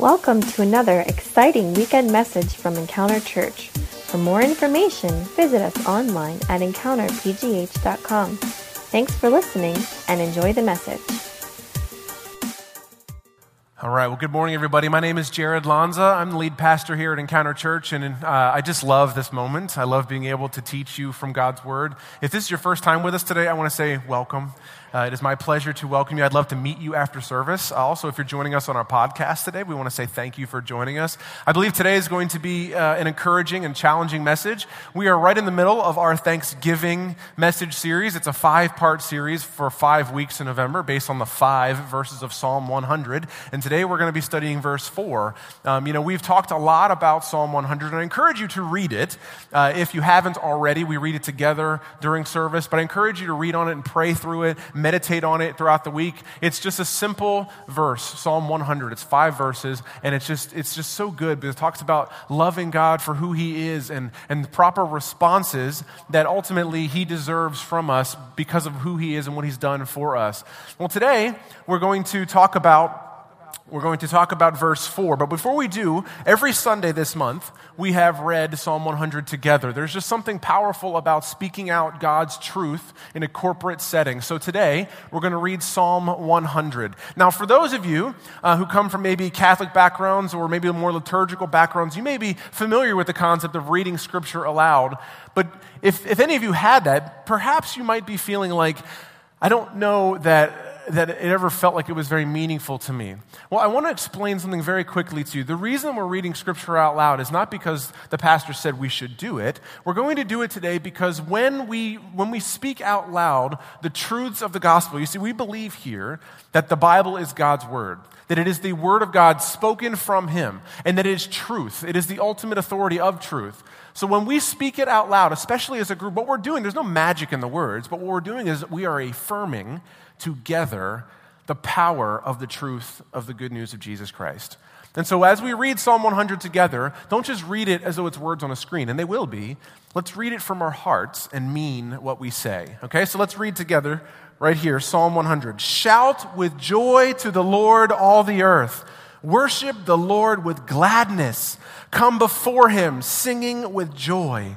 Welcome to another exciting weekend message from Encounter Church. For more information, visit us online at encounterpgh.com. Thanks for listening and enjoy the message. All right. Well, good morning, everybody. My name is Jared Lanza. I'm the lead pastor here at Encounter Church, and uh, I just love this moment. I love being able to teach you from God's Word. If this is your first time with us today, I want to say welcome. Uh, it is my pleasure to welcome you. I'd love to meet you after service. Uh, also, if you're joining us on our podcast today, we want to say thank you for joining us. I believe today is going to be uh, an encouraging and challenging message. We are right in the middle of our Thanksgiving message series. It's a five part series for five weeks in November based on the five verses of Psalm 100. And today we're going to be studying verse 4. Um, you know, we've talked a lot about Psalm 100, and I encourage you to read it. Uh, if you haven't already, we read it together during service, but I encourage you to read on it and pray through it meditate on it throughout the week. It's just a simple verse, Psalm 100. It's five verses, and it's just, it's just so good because it talks about loving God for who He is and, and the proper responses that ultimately He deserves from us because of who He is and what He's done for us. Well, today we're going to talk about we're going to talk about verse 4. But before we do, every Sunday this month, we have read Psalm 100 together. There's just something powerful about speaking out God's truth in a corporate setting. So today, we're going to read Psalm 100. Now, for those of you uh, who come from maybe Catholic backgrounds or maybe more liturgical backgrounds, you may be familiar with the concept of reading Scripture aloud. But if, if any of you had that, perhaps you might be feeling like, I don't know that that it ever felt like it was very meaningful to me. Well, I want to explain something very quickly to you. The reason we're reading scripture out loud is not because the pastor said we should do it. We're going to do it today because when we, when we speak out loud the truths of the gospel, you see, we believe here that the Bible is God's word, that it is the word of God spoken from Him, and that it is truth. It is the ultimate authority of truth. So when we speak it out loud, especially as a group, what we're doing, there's no magic in the words, but what we're doing is we are affirming together the power of the truth of the good news of Jesus Christ. And so, as we read Psalm 100 together, don't just read it as though it's words on a screen, and they will be. Let's read it from our hearts and mean what we say. Okay, so let's read together right here Psalm 100. Shout with joy to the Lord, all the earth. Worship the Lord with gladness. Come before him singing with joy.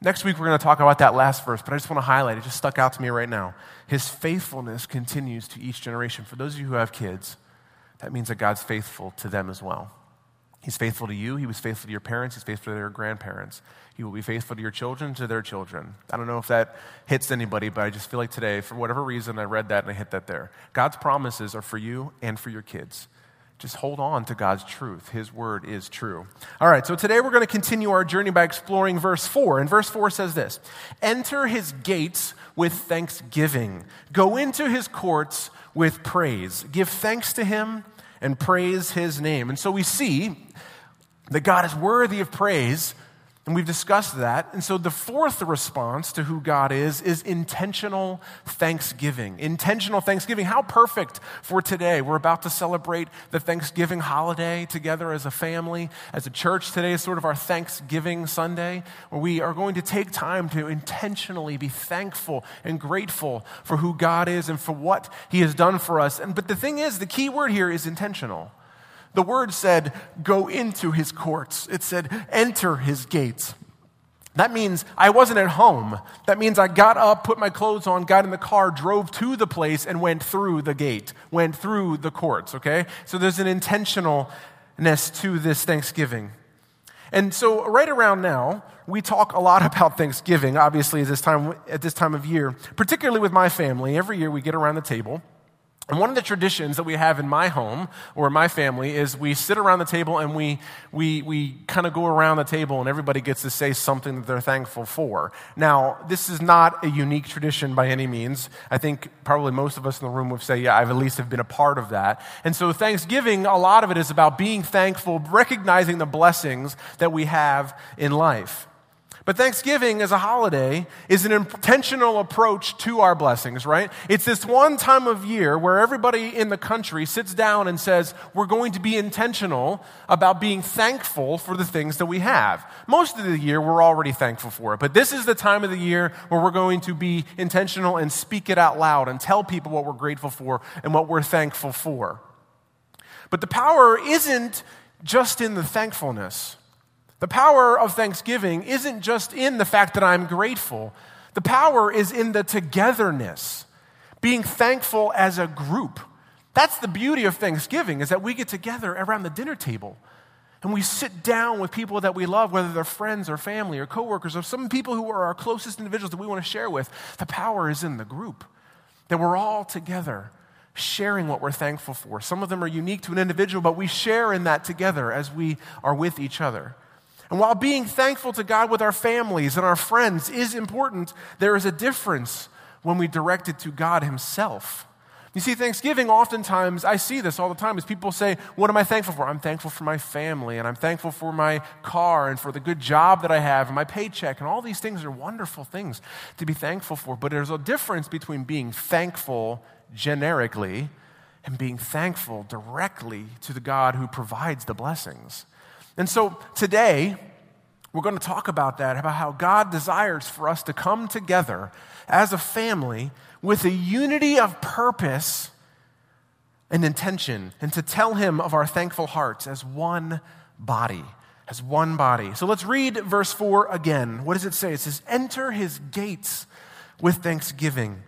Next week, we're going to talk about that last verse, but I just want to highlight it. just stuck out to me right now. His faithfulness continues to each generation. For those of you who have kids, that means that God's faithful to them as well. He's faithful to you. He was faithful to your parents. He's faithful to their grandparents. He will be faithful to your children, to their children. I don't know if that hits anybody, but I just feel like today, for whatever reason, I read that and I hit that there. God's promises are for you and for your kids just hold on to God's truth. His word is true. All right, so today we're going to continue our journey by exploring verse 4. And verse 4 says this Enter his gates with thanksgiving, go into his courts with praise. Give thanks to him and praise his name. And so we see that God is worthy of praise and we've discussed that. And so the fourth response to who God is is intentional thanksgiving. Intentional thanksgiving. How perfect for today. We're about to celebrate the Thanksgiving holiday together as a family, as a church. Today is sort of our Thanksgiving Sunday, where we are going to take time to intentionally be thankful and grateful for who God is and for what He has done for us. And, but the thing is, the key word here is intentional. The word said, go into his courts. It said, enter his gates. That means I wasn't at home. That means I got up, put my clothes on, got in the car, drove to the place, and went through the gate, went through the courts, okay? So there's an intentionalness to this Thanksgiving. And so, right around now, we talk a lot about Thanksgiving, obviously, at this time, at this time of year, particularly with my family. Every year we get around the table And one of the traditions that we have in my home or my family is we sit around the table and we, we, we kind of go around the table and everybody gets to say something that they're thankful for. Now, this is not a unique tradition by any means. I think probably most of us in the room would say, yeah, I've at least have been a part of that. And so Thanksgiving, a lot of it is about being thankful, recognizing the blessings that we have in life. But Thanksgiving as a holiday is an intentional approach to our blessings, right? It's this one time of year where everybody in the country sits down and says, we're going to be intentional about being thankful for the things that we have. Most of the year, we're already thankful for it. But this is the time of the year where we're going to be intentional and speak it out loud and tell people what we're grateful for and what we're thankful for. But the power isn't just in the thankfulness. The power of thanksgiving isn't just in the fact that I'm grateful, the power is in the togetherness, being thankful as a group. That's the beauty of Thanksgiving is that we get together around the dinner table and we sit down with people that we love, whether they're friends or family or coworkers or some people who are our closest individuals that we want to share with. The power is in the group. That we're all together sharing what we're thankful for. Some of them are unique to an individual, but we share in that together as we are with each other. And while being thankful to God with our families and our friends is important, there is a difference when we direct it to God Himself. You see, Thanksgiving, oftentimes, I see this all the time, is people say, What am I thankful for? I'm thankful for my family, and I'm thankful for my car, and for the good job that I have, and my paycheck, and all these things are wonderful things to be thankful for. But there's a difference between being thankful generically and being thankful directly to the God who provides the blessings. And so today, we're going to talk about that, about how God desires for us to come together as a family with a unity of purpose and intention, and to tell Him of our thankful hearts as one body. As one body. So let's read verse 4 again. What does it say? It says, Enter His gates with thanksgiving,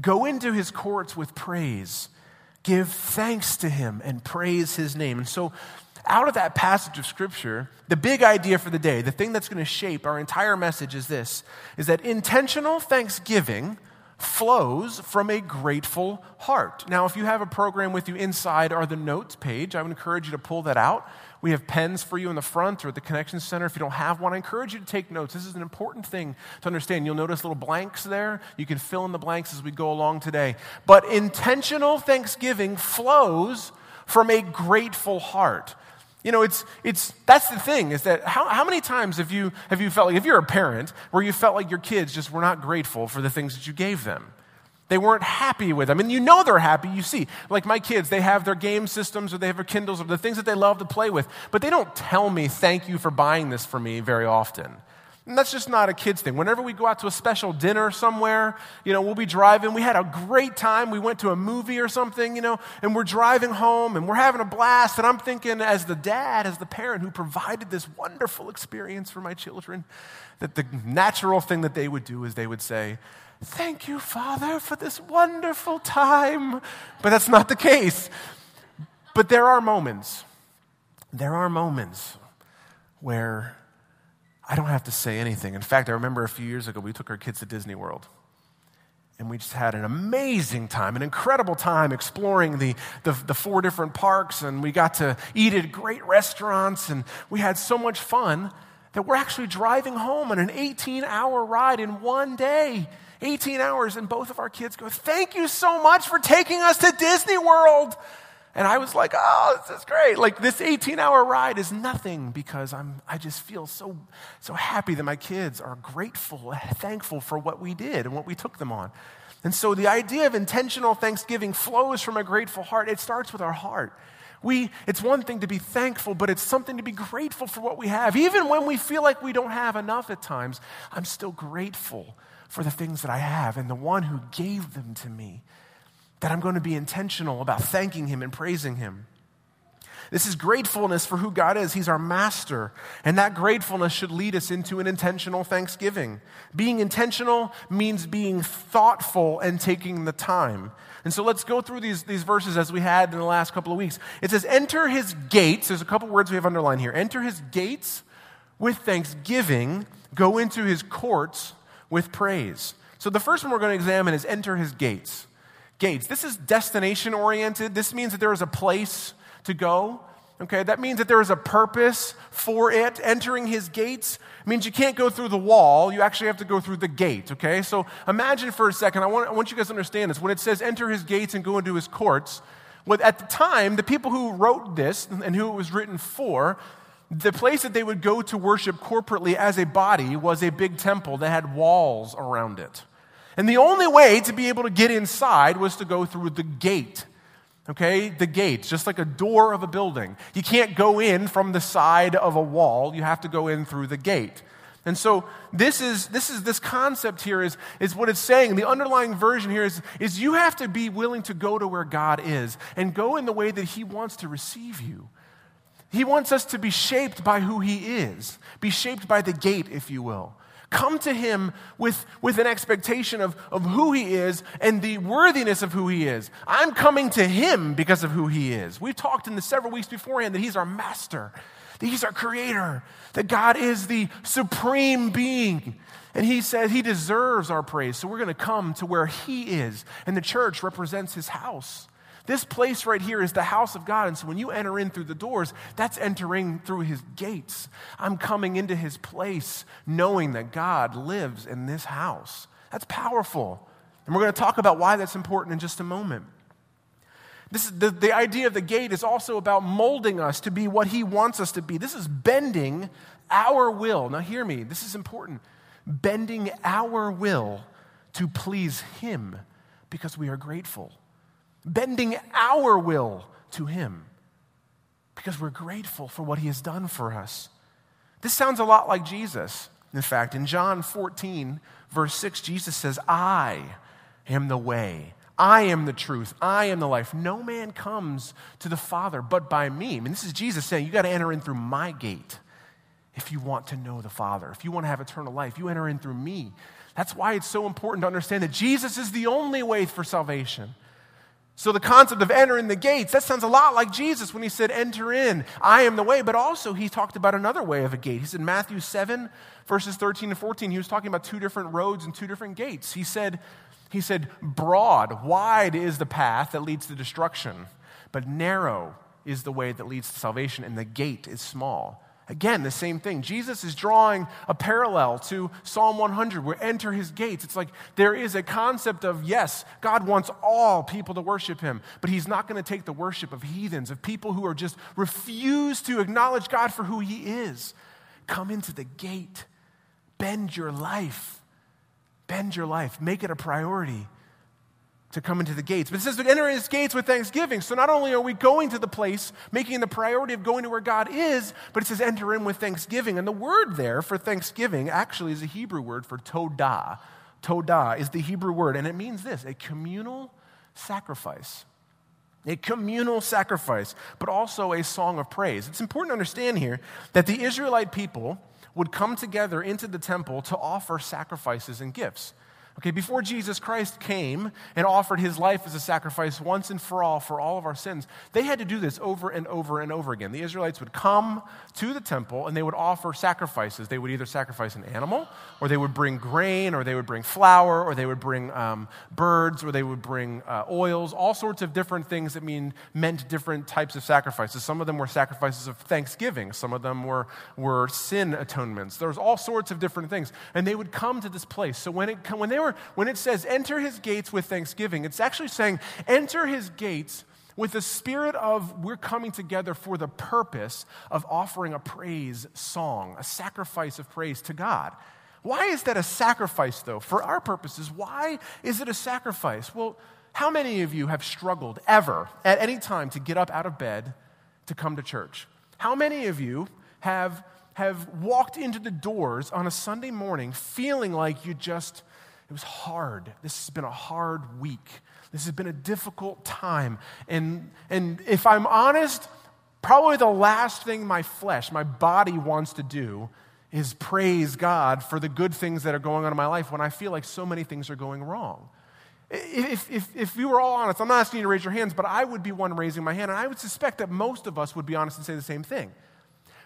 go into His courts with praise, give thanks to Him, and praise His name. And so out of that passage of scripture, the big idea for the day, the thing that's going to shape our entire message is this is that intentional thanksgiving flows from a grateful heart. Now, if you have a program with you inside or the notes page, I would encourage you to pull that out. We have pens for you in the front or at the Connection Center. If you don't have one, I encourage you to take notes. This is an important thing to understand. You'll notice little blanks there. You can fill in the blanks as we go along today. But intentional thanksgiving flows from a grateful heart. You know, it's, it's, that's the thing is that how, how many times have you, have you felt like, if you're a parent, where you felt like your kids just were not grateful for the things that you gave them? They weren't happy with them. And you know they're happy. You see, like my kids, they have their game systems or they have their Kindles or the things that they love to play with, but they don't tell me, thank you for buying this for me very often. And that's just not a kid's thing. Whenever we go out to a special dinner somewhere, you know, we'll be driving. We had a great time. We went to a movie or something, you know, and we're driving home and we're having a blast. And I'm thinking, as the dad, as the parent who provided this wonderful experience for my children, that the natural thing that they would do is they would say, Thank you, Father, for this wonderful time. But that's not the case. But there are moments, there are moments where I don't have to say anything. In fact, I remember a few years ago, we took our kids to Disney World. And we just had an amazing time, an incredible time exploring the, the, the, four different parks. And we got to eat at great restaurants. And we had so much fun that we're actually driving home on an 18 hour ride in one day. 18 hours. And both of our kids go, Thank you so much for taking us to Disney World. And I was like, oh, this is great. Like this 18 hour ride is nothing because I'm, I just feel so, so happy that my kids are grateful, thankful for what we did and what we took them on. And so the idea of intentional thanksgiving flows from a grateful heart. It starts with our heart. We, it's one thing to be thankful, but it's something to be grateful for what we have. Even when we feel like we don't have enough at times, I'm still grateful for the things that I have and the one who gave them to me that I'm going to be intentional about thanking Him and praising Him. This is gratefulness for who God is. He's our master. And that gratefulness should lead us into an intentional thanksgiving. Being intentional means being thoughtful and taking the time. And so let's go through these, these verses as we had in the last couple of weeks. It says, Enter his gates. There's a couple words we have underlined here. Enter his gates with thanksgiving, go into his courts with praise. So the first one we're going to examine is enter his gates. Gates. This is destination oriented. This means that there is a place to go. Okay, that means that there is a purpose for it. Entering his gates means you can't go through the wall, you actually have to go through the gate. Okay, so imagine for a second, I want, I want you guys to understand this. When it says enter his gates and go into his courts, well, at the time, the people who wrote this and who it was written for, the place that they would go to worship corporately as a body was a big temple that had walls around it. And the only way to be able to get inside was to go through the gate. Okay, the gate, just like a door of a building. You can't go in from the side of a wall, you have to go in through the gate. And so this is this is this concept here is, is what it's saying. The underlying version here is, is you have to be willing to go to where God is and go in the way that He wants to receive you. He wants us to be shaped by who He is, be shaped by the gate, if you will. Come to him with, with an expectation of, of who he is and the worthiness of who he is. I'm coming to him because of who he is. We've talked in the several weeks beforehand that he's our master, that he's our creator, that God is the supreme being. And he says he deserves our praise. So we're going to come to where he is. And the church represents his house. This place right here is the house of God. And so when you enter in through the doors, that's entering through his gates. I'm coming into his place knowing that God lives in this house. That's powerful. And we're going to talk about why that's important in just a moment. This is the, the idea of the gate is also about molding us to be what he wants us to be. This is bending our will. Now, hear me, this is important. Bending our will to please him because we are grateful bending our will to Him because we're grateful for what He has done for us. This sounds a lot like Jesus. In fact, in John 14, verse 6, Jesus says, I am the way. I am the truth. I am the life. No man comes to the Father but by me. I mean, this is Jesus saying, you got to enter in through my gate if you want to know the Father. If you want to have eternal life, you enter in through me. That's why it's so important to understand that Jesus is the only way for salvation. So, the concept of entering the gates, that sounds a lot like Jesus when he said, Enter in, I am the way. But also, he talked about another way of a gate. He said, Matthew 7, verses 13 and 14, he was talking about two different roads and two different gates. He said, he said, Broad, wide is the path that leads to destruction, but narrow is the way that leads to salvation, and the gate is small. Again, the same thing. Jesus is drawing a parallel to Psalm 100, where enter his gates. It's like there is a concept of, yes, God wants all people to worship him, but he's not going to take the worship of heathens, of people who are just refuse to acknowledge God for who he is. Come into the gate, bend your life, bend your life, make it a priority to come into the gates. But it says to enter his gates with thanksgiving. So not only are we going to the place, making the priority of going to where God is, but it says enter in with thanksgiving. And the word there for thanksgiving actually is a Hebrew word for todah. Todah is the Hebrew word, and it means this a communal sacrifice. A communal sacrifice, but also a song of praise. It's important to understand here that the Israelite people would come together into the temple to offer sacrifices and gifts. Okay, before Jesus Christ came and offered his life as a sacrifice once and for all for all of our sins, they had to do this over and over and over again. The Israelites would come to the temple and they would offer sacrifices. They would either sacrifice an animal, or they would bring grain, or they would bring flour, or they would bring um, birds, or they would bring uh, oils, all sorts of different things that mean meant different types of sacrifices. Some of them were sacrifices of thanksgiving, some of them were, were sin atonements. There was all sorts of different things. And they would come to this place. So when, it, when they were when it says enter his gates with thanksgiving, it's actually saying enter his gates with the spirit of we're coming together for the purpose of offering a praise song, a sacrifice of praise to God. Why is that a sacrifice, though? For our purposes, why is it a sacrifice? Well, how many of you have struggled ever at any time to get up out of bed to come to church? How many of you have, have walked into the doors on a Sunday morning feeling like you just it was hard. This has been a hard week. This has been a difficult time. And, and if I'm honest, probably the last thing my flesh, my body wants to do is praise God for the good things that are going on in my life when I feel like so many things are going wrong. If, if, if we were all honest, I'm not asking you to raise your hands, but I would be one raising my hand, and I would suspect that most of us would be honest and say the same thing.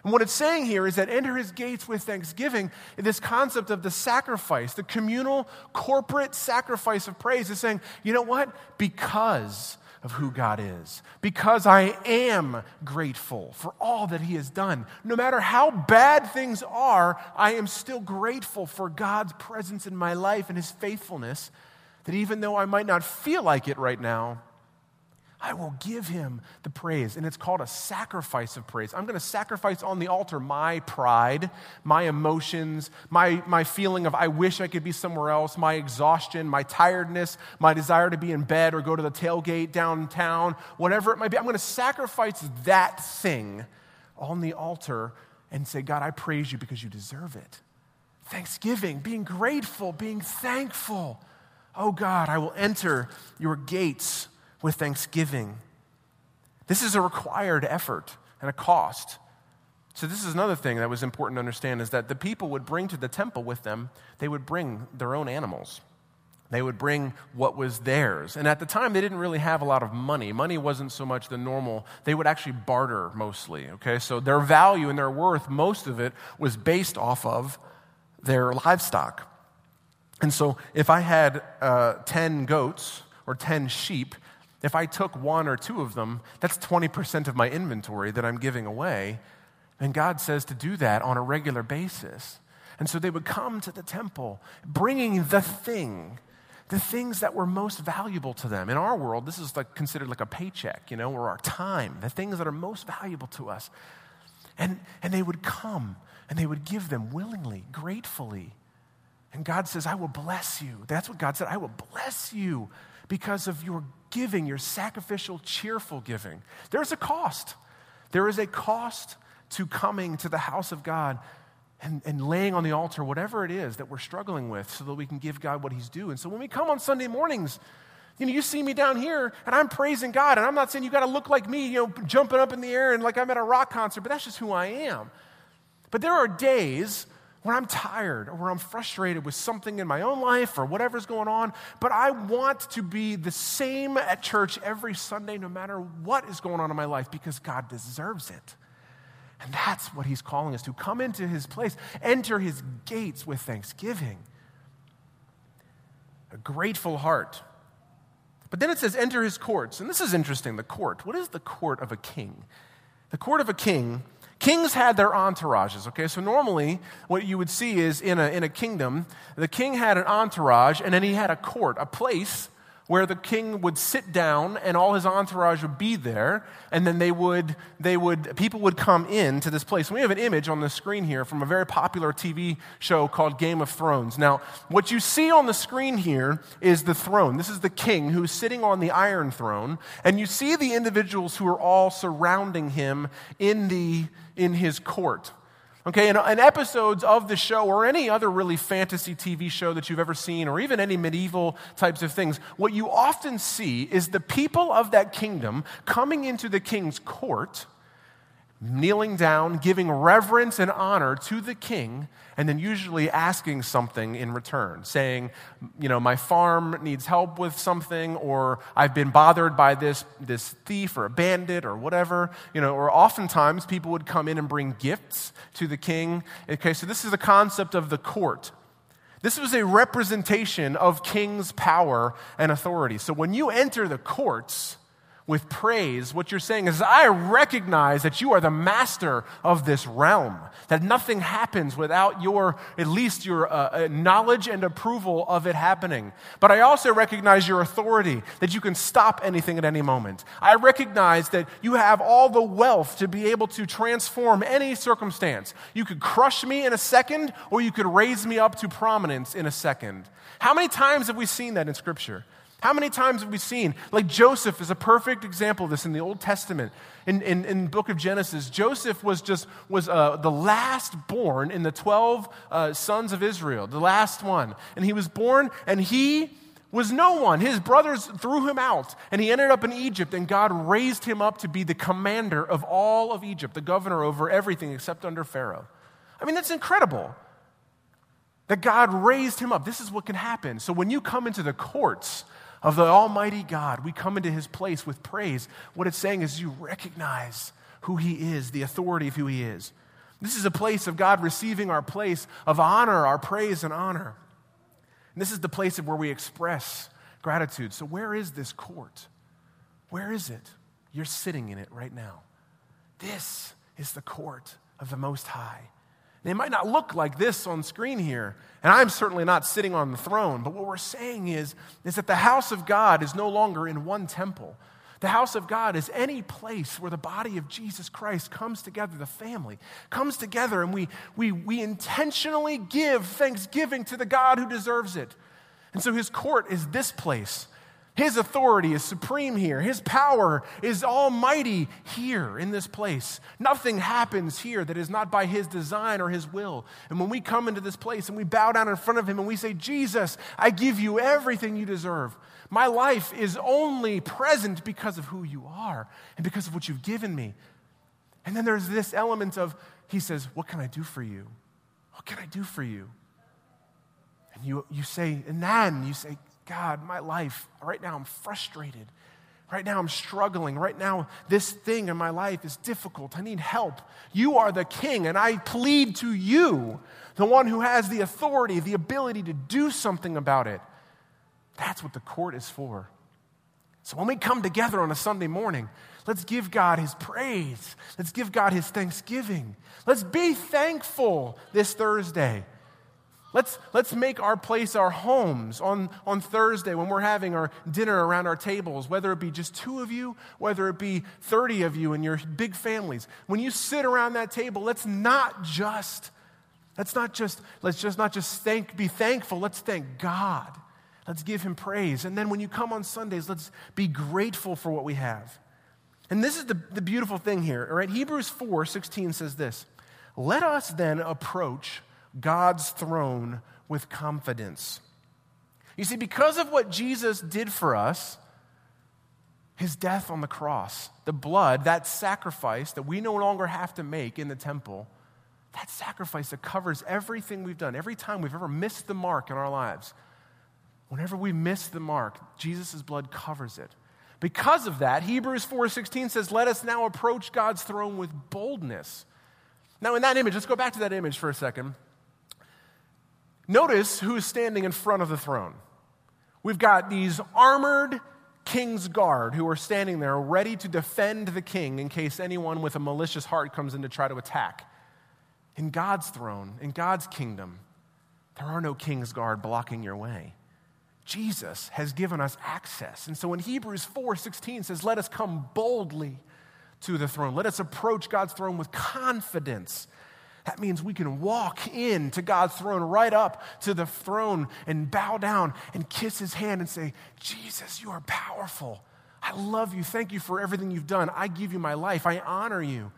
And what it's saying here is that enter his gates with thanksgiving. This concept of the sacrifice, the communal, corporate sacrifice of praise is saying, you know what? Because of who God is, because I am grateful for all that he has done. No matter how bad things are, I am still grateful for God's presence in my life and his faithfulness. That even though I might not feel like it right now, I will give him the praise. And it's called a sacrifice of praise. I'm going to sacrifice on the altar my pride, my emotions, my, my feeling of I wish I could be somewhere else, my exhaustion, my tiredness, my desire to be in bed or go to the tailgate downtown, whatever it might be. I'm going to sacrifice that thing on the altar and say, God, I praise you because you deserve it. Thanksgiving, being grateful, being thankful. Oh God, I will enter your gates with thanksgiving. This is a required effort and a cost. So, this is another thing that was important to understand is that the people would bring to the temple with them, they would bring their own animals. They would bring what was theirs. And at the time, they didn't really have a lot of money. Money wasn't so much the normal. They would actually barter mostly, okay? So their value and their worth, most of it, was based off of their livestock. And so if I had uh, 10 goats or 10 sheep, if I took one or two of them, that's 20% of my inventory that I'm giving away. And God says to do that on a regular basis. And so they would come to the temple bringing the thing, the things that were most valuable to them. In our world, this is like considered like a paycheck, you know, or our time, the things that are most valuable to us. And, and they would come and they would give them willingly, gratefully. And God says, I will bless you. That's what God said. I will bless you because of your giving, your sacrificial, cheerful giving. There's a cost. There is a cost to coming to the house of God and, and laying on the altar whatever it is that we're struggling with so that we can give God what He's due. And so when we come on Sunday mornings, you know, you see me down here and I'm praising God, and I'm not saying you got to look like me, you know, jumping up in the air and like I'm at a rock concert, but that's just who I am. But there are days when I'm tired or when I'm frustrated with something in my own life or whatever's going on, but I want to be the same at church every Sunday, no matter what is going on in my life, because God deserves it. And that's what He's calling us to come into His place, enter His gates with thanksgiving, a grateful heart. But then it says, enter His courts. And this is interesting the court. What is the court of a king? The court of a king Kings had their entourages, okay? So normally what you would see is in a, in a kingdom, the king had an entourage and then he had a court, a place where the king would sit down and all his entourage would be there and then they would they would people would come in to this place. And we have an image on the screen here from a very popular tv show called game of thrones. Now what you see on the screen here is the throne. This is the king who's sitting on the iron throne and you see the individuals who are all surrounding him in the in his court Okay, and, and, episodes of the show or any other really fantasy TV show that you've ever seen, or even any medieval types of things, what you often see is the people of that kingdom coming into the king's court kneeling down, giving reverence and honor to the king, and then usually asking something in return, saying, you know, my farm needs help with something, or I've been bothered by this, this thief or a bandit or whatever, you know, or oftentimes people would come in and bring gifts to the king. Okay, so this is the concept of the court. This was a representation of king's power and authority. So when you enter the courts, with praise, what you're saying is, I recognize that you are the master of this realm, that nothing happens without your, at least your uh, uh, knowledge and approval of it happening. But I also recognize your authority, that you can stop anything at any moment. I recognize that you have all the wealth to be able to transform any circumstance. You could crush me in a second, or you could raise me up to prominence in a second. How many times have we seen that in Scripture? How many times have we seen? Like Joseph is a perfect example of this in the Old Testament. In, in, in the book of Genesis, Joseph was just was uh, the last born in the 12 uh, sons of Israel, the last one. And he was born, and he was no one. His brothers threw him out, and he ended up in Egypt, and God raised him up to be the commander of all of Egypt, the governor over everything except under Pharaoh. I mean, that's incredible that God raised him up. This is what can happen. So when you come into the courts of the Almighty God, we come into his place with praise. What it's saying is you recognize who he is, the authority of who he is. This is a place of God receiving our place of honor, our praise and honor. And this is the place of where we express gratitude. So, where is this court? Where is it? You're sitting in it right now. This is the court of the Most High. It might not look like this on screen here, and I'm certainly not sitting on the throne, but what we're saying is, is that the house of God is no longer in one temple. The house of God is any place where the body of Jesus Christ comes together, the family comes together, and we, we, we intentionally give thanksgiving to the God who deserves it. And so his court is this place his authority is supreme here. His power is almighty here in this place. Nothing happens here that is not by His design or His will. And when we come into this place and we bow down in front of Him and we say, Jesus, I give you everything you deserve. My life is only present because of who you are and because of what you've given me. And then there's this element of, He says, What can I do for you? What can I do for you? And you, you say, and then you say, God, my life, right now I'm frustrated. Right now I'm struggling. Right now, this thing in my life is difficult. I need help. You are the king, and I plead to you, the one who has the authority, the ability to do something about it. That's what the court is for. So when we come together on a Sunday morning, let's give God his praise. Let's give God his thanksgiving. Let's be thankful this Thursday. Let's, let's make our place our homes on, on Thursday when we're having our dinner around our tables, whether it be just two of you, whether it be 30 of you in your big families. When you sit around that table, let's not just, let's not just, let's just not just thank, be thankful, let's thank God. Let's give him praise. And then when you come on Sundays, let's be grateful for what we have. And this is the, the beautiful thing here, all right? Hebrews 4 16 says this Let us then approach God's throne with confidence. You see, because of what Jesus did for us, his death on the cross, the blood, that sacrifice that we no longer have to make in the temple, that sacrifice that covers everything we've done, every time we've ever missed the mark in our lives, whenever we miss the mark, Jesus' blood covers it. Because of that, Hebrews 4:16 says, "Let us now approach God's throne with boldness." Now, in that image, let's go back to that image for a second. Notice who's standing in front of the throne. We've got these armored king's guard who are standing there ready to defend the king in case anyone with a malicious heart comes in to try to attack. In God's throne, in God's kingdom, there are no king's guard blocking your way. Jesus has given us access. And so in Hebrews 4:16 says, "Let us come boldly to the throne. Let us approach God's throne with confidence." That means we can walk in to God's throne, right up to the throne, and bow down and kiss his hand and say, Jesus, you are powerful. I love you. Thank you for everything you've done. I give you my life. I honor you.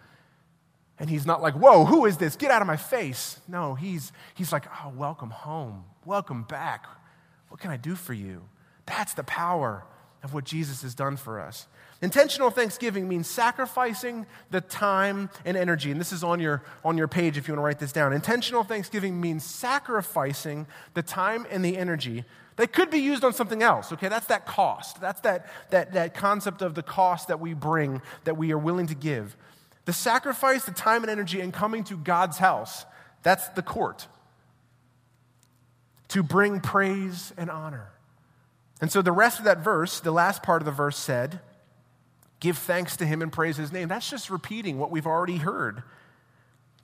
And he's not like, whoa, who is this? Get out of my face. No, he's, he's like, oh, welcome home. Welcome back. What can I do for you? That's the power of what Jesus has done for us. Intentional thanksgiving means sacrificing the time and energy. And this is on your, on your page if you want to write this down. Intentional thanksgiving means sacrificing the time and the energy that could be used on something else. Okay, that's that cost. That's that, that, that concept of the cost that we bring, that we are willing to give. The sacrifice, the time and energy, in coming to God's house, that's the court. To bring praise and honor. And so the rest of that verse, the last part of the verse said, Give thanks to him and praise his name. That's just repeating what we've already heard.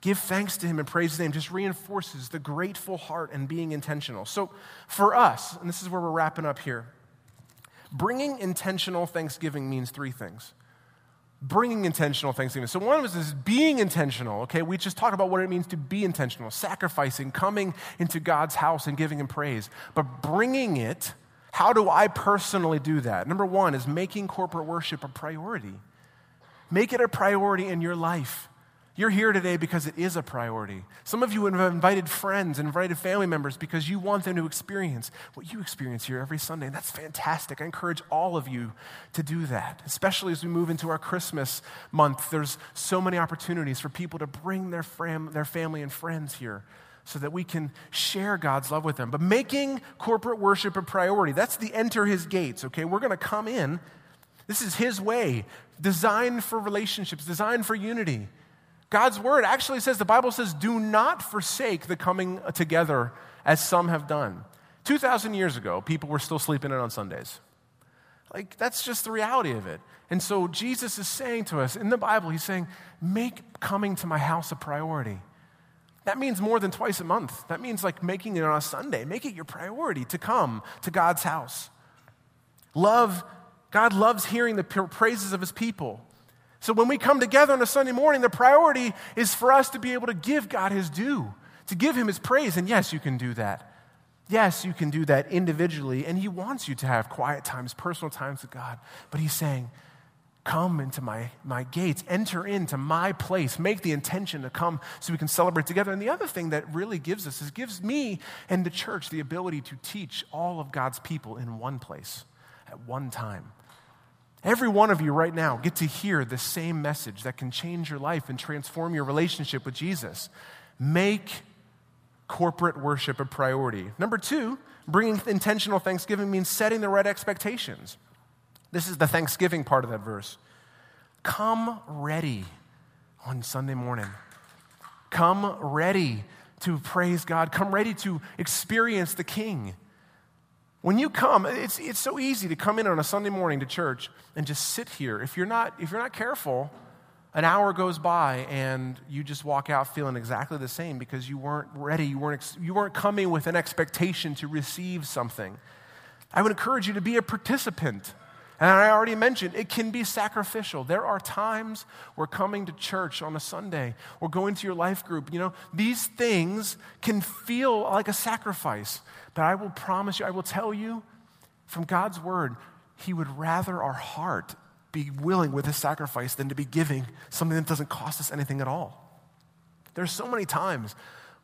Give thanks to him and praise his name just reinforces the grateful heart and being intentional. So, for us, and this is where we're wrapping up here, bringing intentional thanksgiving means three things. Bringing intentional thanksgiving. So, one of us is being intentional, okay? We just talked about what it means to be intentional, sacrificing, coming into God's house and giving him praise. But bringing it how do I personally do that? Number one is making corporate worship a priority. Make it a priority in your life. You're here today because it is a priority. Some of you have invited friends, invited family members because you want them to experience what you experience here every Sunday. And that's fantastic. I encourage all of you to do that, especially as we move into our Christmas month. There's so many opportunities for people to bring their, fam- their family and friends here so that we can share God's love with them. But making corporate worship a priority, that's the enter his gates, okay? We're going to come in. This is his way, designed for relationships, designed for unity. God's word actually says, the Bible says, do not forsake the coming together as some have done. 2,000 years ago, people were still sleeping in on Sundays. Like, that's just the reality of it. And so Jesus is saying to us in the Bible, He's saying, make coming to my house a priority. That means more than twice a month. That means like making it on a Sunday. Make it your priority to come to God's house. Love, God loves hearing the praises of his people. So when we come together on a Sunday morning, the priority is for us to be able to give God his due, to give him his praise. And yes, you can do that. Yes, you can do that individually. And he wants you to have quiet times, personal times with God. But he's saying, Come into my, my gates, enter into my place, make the intention to come so we can celebrate together. And the other thing that really gives us is gives me and the church the ability to teach all of God's people in one place at one time. Every one of you right now get to hear the same message that can change your life and transform your relationship with Jesus. Make corporate worship a priority. Number two, bringing intentional thanksgiving means setting the right expectations. This is the Thanksgiving part of that verse. Come ready on Sunday morning. Come ready to praise God. Come ready to experience the King. When you come, it's, it's so easy to come in on a Sunday morning to church and just sit here. If you're not, if you're not careful, an hour goes by and you just walk out feeling exactly the same because you weren't ready. You weren't, you weren't coming with an expectation to receive something. I would encourage you to be a participant. And I already mentioned, it can be sacrificial. There are times where coming to church on a Sunday or going to your life group, you know, these things can feel like a sacrifice. But I will promise you, I will tell you from God's word, He would rather our heart be willing with His sacrifice than to be giving something that doesn't cost us anything at all. There's so many times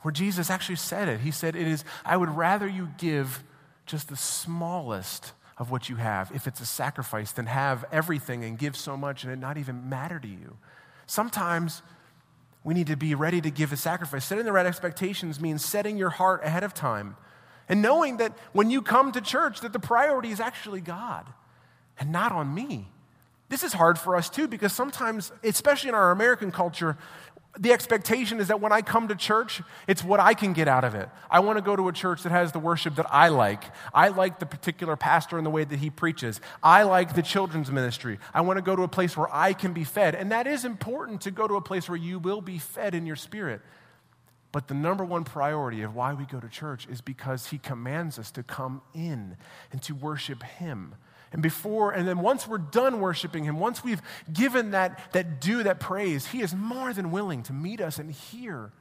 where Jesus actually said it. He said, It is, I would rather you give just the smallest of what you have, if it's a sacrifice, then have everything and give so much and it not even matter to you. Sometimes we need to be ready to give a sacrifice. Setting the right expectations means setting your heart ahead of time and knowing that when you come to church that the priority is actually God and not on me. This is hard for us too because sometimes, especially in our American culture, the expectation is that when I come to church, it's what I can get out of it. I want to go to a church that has the worship that I like. I like the particular pastor and the way that he preaches. I like the children's ministry. I want to go to a place where I can be fed. And that is important to go to a place where you will be fed in your spirit. But the number one priority of why we go to church is because he commands us to come in and to worship him. And before, and then once we're done worshiping Him, once we've given that, that due, that praise, He is more than willing to meet us and hear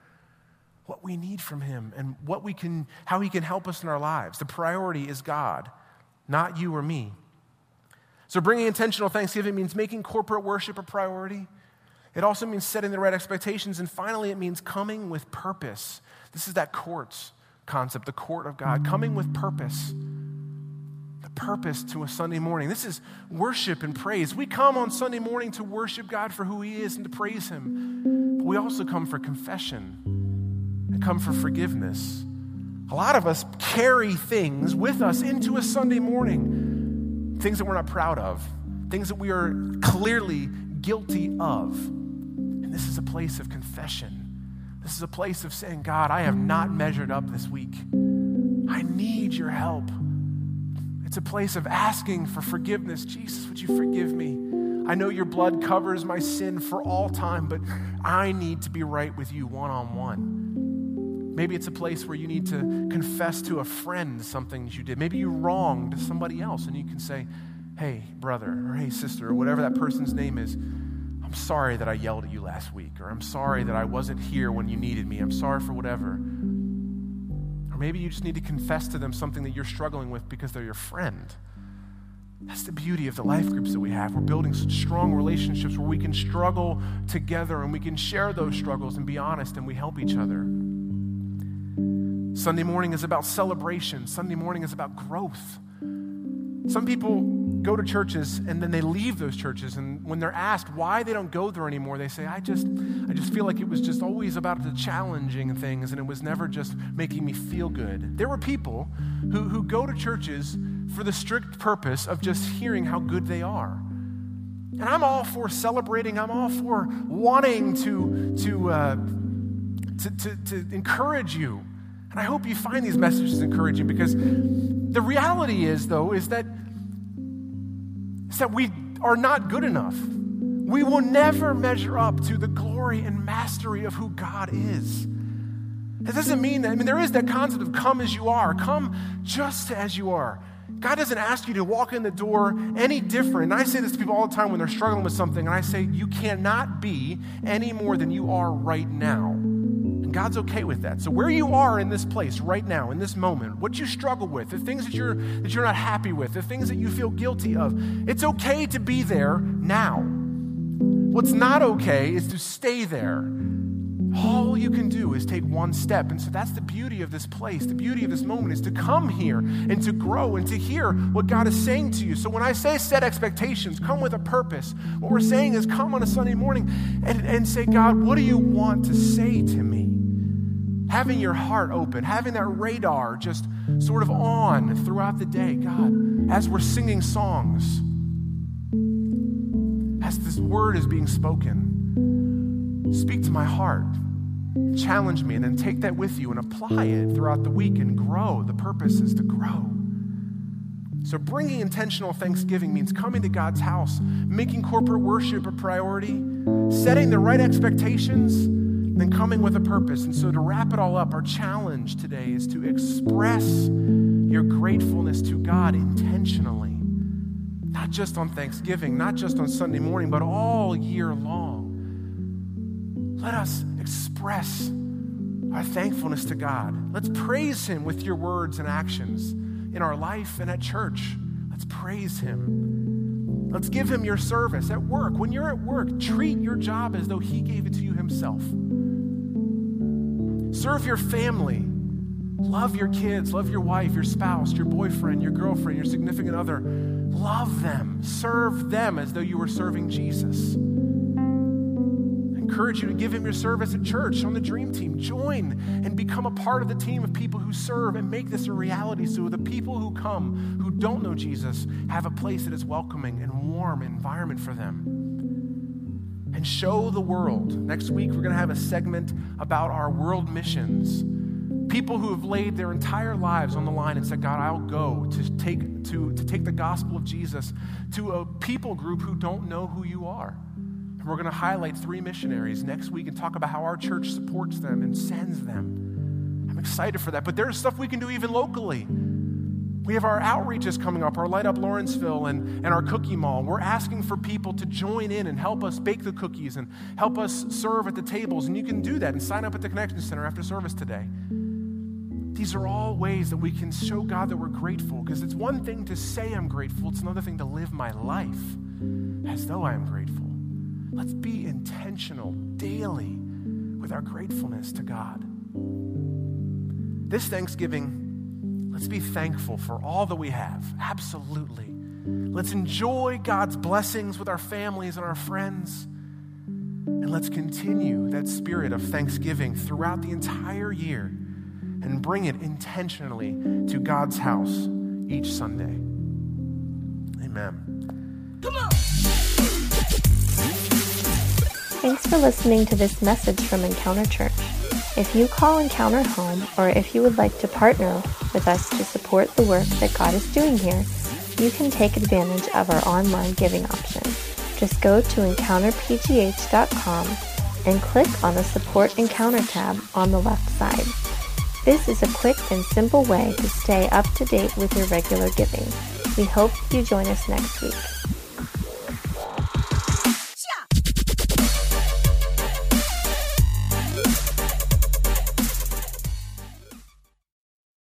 what we need from Him and what we can, how He can help us in our lives. The priority is God, not you or me. So bringing intentional thanksgiving means making corporate worship a priority. It also means setting the right expectations. And finally, it means coming with purpose. This is that courts concept, the court of God, coming with purpose purpose to a Sunday morning. This is worship and praise. We come on Sunday morning to worship God for who He is and to praise Him. But we also come for confession and come for forgiveness. A lot of us carry things with us into a Sunday morning, things that we're not proud of, things that we are clearly guilty of. And this is a place of confession. This is a place of saying, God, I have not measured up this week. I need your help. A place of asking for forgiveness. Jesus, would you forgive me? I know your blood covers my sin for all time, but I need to be right with you one on one. Maybe it's a place where you need to confess to a friend something that you did. Maybe you wronged somebody else, and you can say, Hey, brother, or hey, sister, or whatever that person's name is. I'm sorry that I yelled at you last week, or I'm sorry that I wasn't here when you needed me. I'm sorry for whatever maybe you just need to confess to them something that you're struggling with because they're your friend. That's the beauty of the life groups that we have. We're building such strong relationships where we can struggle together and we can share those struggles and be honest and we help each other. Sunday morning is about celebration, Sunday morning is about growth. Some people go to churches and then they leave those churches. And when they're asked why they don't go there anymore they say i just i just feel like it was just always about the challenging things and it was never just making me feel good. There were people who, who go to churches for the strict purpose of just hearing how good they are. And I'm all for celebrating, I'm all for wanting to, to, uh, to, to, to encourage you. And I hope you find these messages encouraging because the reality is, though, is that, is that we are not good enough. We will never measure up to the glory and mastery of who God is. It doesn't mean that, I mean, there is that concept of come as you are, come just as you are. God doesn't ask you to walk in the door any different. And I say this to people all the time when they're struggling with something, and I say, You cannot be any more than you are right now. And God's okay with that. So where you are in this place right now, in this moment, what you struggle with, the things that you're that you're not happy with, the things that you feel guilty of, it's okay to be there now. What's not okay is to stay there all you can do is take one step. And so that's the beauty of this place. The beauty of this moment is to come here and to grow and to hear what God is saying to you. So when I say set expectations, come with a purpose. What we're saying is come on a Sunday morning and, and say, God, what do you want to say to me? Having your heart open, having that radar just sort of on throughout the day. God, as we're singing songs, as this word is being spoken, Speak to my heart. Challenge me, and then take that with you and apply it throughout the week and grow. The purpose is to grow. So, bringing intentional thanksgiving means coming to God's house, making corporate worship a priority, setting the right expectations, then coming with a purpose. And so, to wrap it all up, our challenge today is to express your gratefulness to God intentionally, not just on Thanksgiving, not just on Sunday morning, but all year long. Let us express our thankfulness to God. Let's praise Him with your words and actions in our life and at church. Let's praise Him. Let's give Him your service at work. When you're at work, treat your job as though He gave it to you Himself. Serve your family. Love your kids, love your wife, your spouse, your boyfriend, your girlfriend, your significant other. Love them. Serve them as though you were serving Jesus encourage you to give him your service at church on the dream team. Join and become a part of the team of people who serve and make this a reality so the people who come who don't know Jesus have a place that is welcoming and warm environment for them. And show the world. Next week, we're going to have a segment about our world missions. People who have laid their entire lives on the line and said, God, I'll go to take, to, to take the gospel of Jesus to a people group who don't know who you are. And we're going to highlight three missionaries next week and talk about how our church supports them and sends them. I'm excited for that. But there's stuff we can do even locally. We have our outreaches coming up, our Light Up Lawrenceville and, and our Cookie Mall. We're asking for people to join in and help us bake the cookies and help us serve at the tables. And you can do that and sign up at the Connection Center after service today. These are all ways that we can show God that we're grateful because it's one thing to say I'm grateful, it's another thing to live my life as though I am grateful. Let's be intentional daily with our gratefulness to God. This Thanksgiving, let's be thankful for all that we have. Absolutely. Let's enjoy God's blessings with our families and our friends. And let's continue that spirit of thanksgiving throughout the entire year and bring it intentionally to God's house each Sunday. Amen. Come on. Thanks for listening to this message from Encounter Church. If you call Encounter home, or if you would like to partner with us to support the work that God is doing here, you can take advantage of our online giving option. Just go to encounterpgh.com and click on the Support Encounter tab on the left side. This is a quick and simple way to stay up to date with your regular giving. We hope you join us next week.